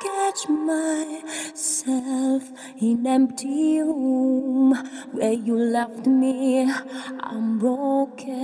catch myself in empty room where you left me. I'm broken.